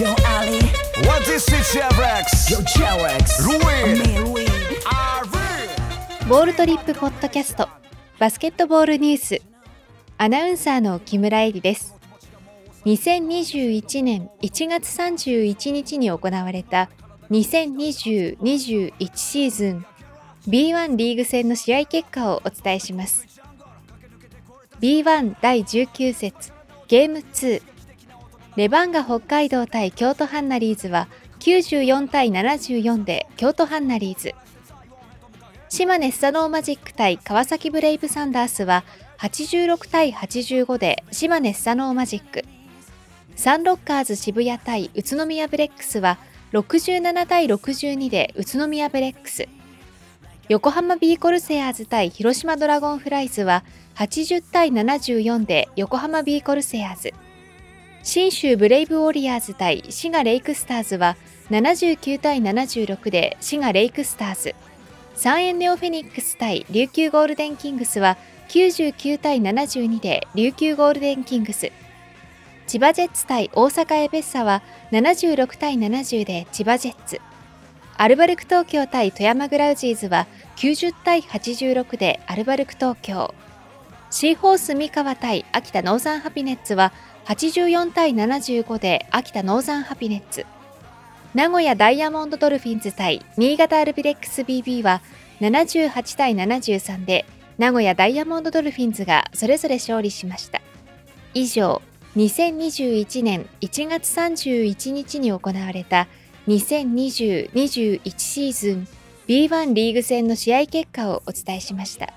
Yo Ali. What is it, Chevrex? Yo Cherex Ruin. Me ボールトリップポッドキャスト。バスケットボールニュース。アナウンサーの木村恵里です。2021年1月31日に行われた2020-21シーズン。B1 リーグ戦の試合結果をお伝えします。B1 第19節。ゲーム2レバンガ北海道対京都ハンナリーズは94対74で京都ハンナリーズ。島根スサノーマジック対川崎ブレイブサンダースは86対85で島根スサノーマジック。サンロッカーズ渋谷対宇都宮ブレックスは67対62で宇都宮ブレックス。横浜ビーコルセアーズ対広島ドラゴンフライズは80対74で横浜ビーコルセアーズ。信州ブレイブウォリアーズ対滋賀レイクスターズは79対76で滋賀レイクスターズ。三遠ネオフェニックス対琉球ゴールデンキングスは99対72で琉球ゴールデンキングス。千葉ジェッツ対大阪エベッサは76対70で千葉ジェッツ。アルバルク東京対富山グラウジーズは90対86でアルバルク東京。シーホース三河対秋田ノーザンハピネッツは84対75で秋田ノーザンハピネッツ。名古屋ダイヤモンドドルフィンズ対新潟アルビレックス BB は78対73で名古屋ダイヤモンドドルフィンズがそれぞれ勝利しました。以上2021年1月31日に行われた2020-21シーズン B1 リーグ戦の試合結果をお伝えしました。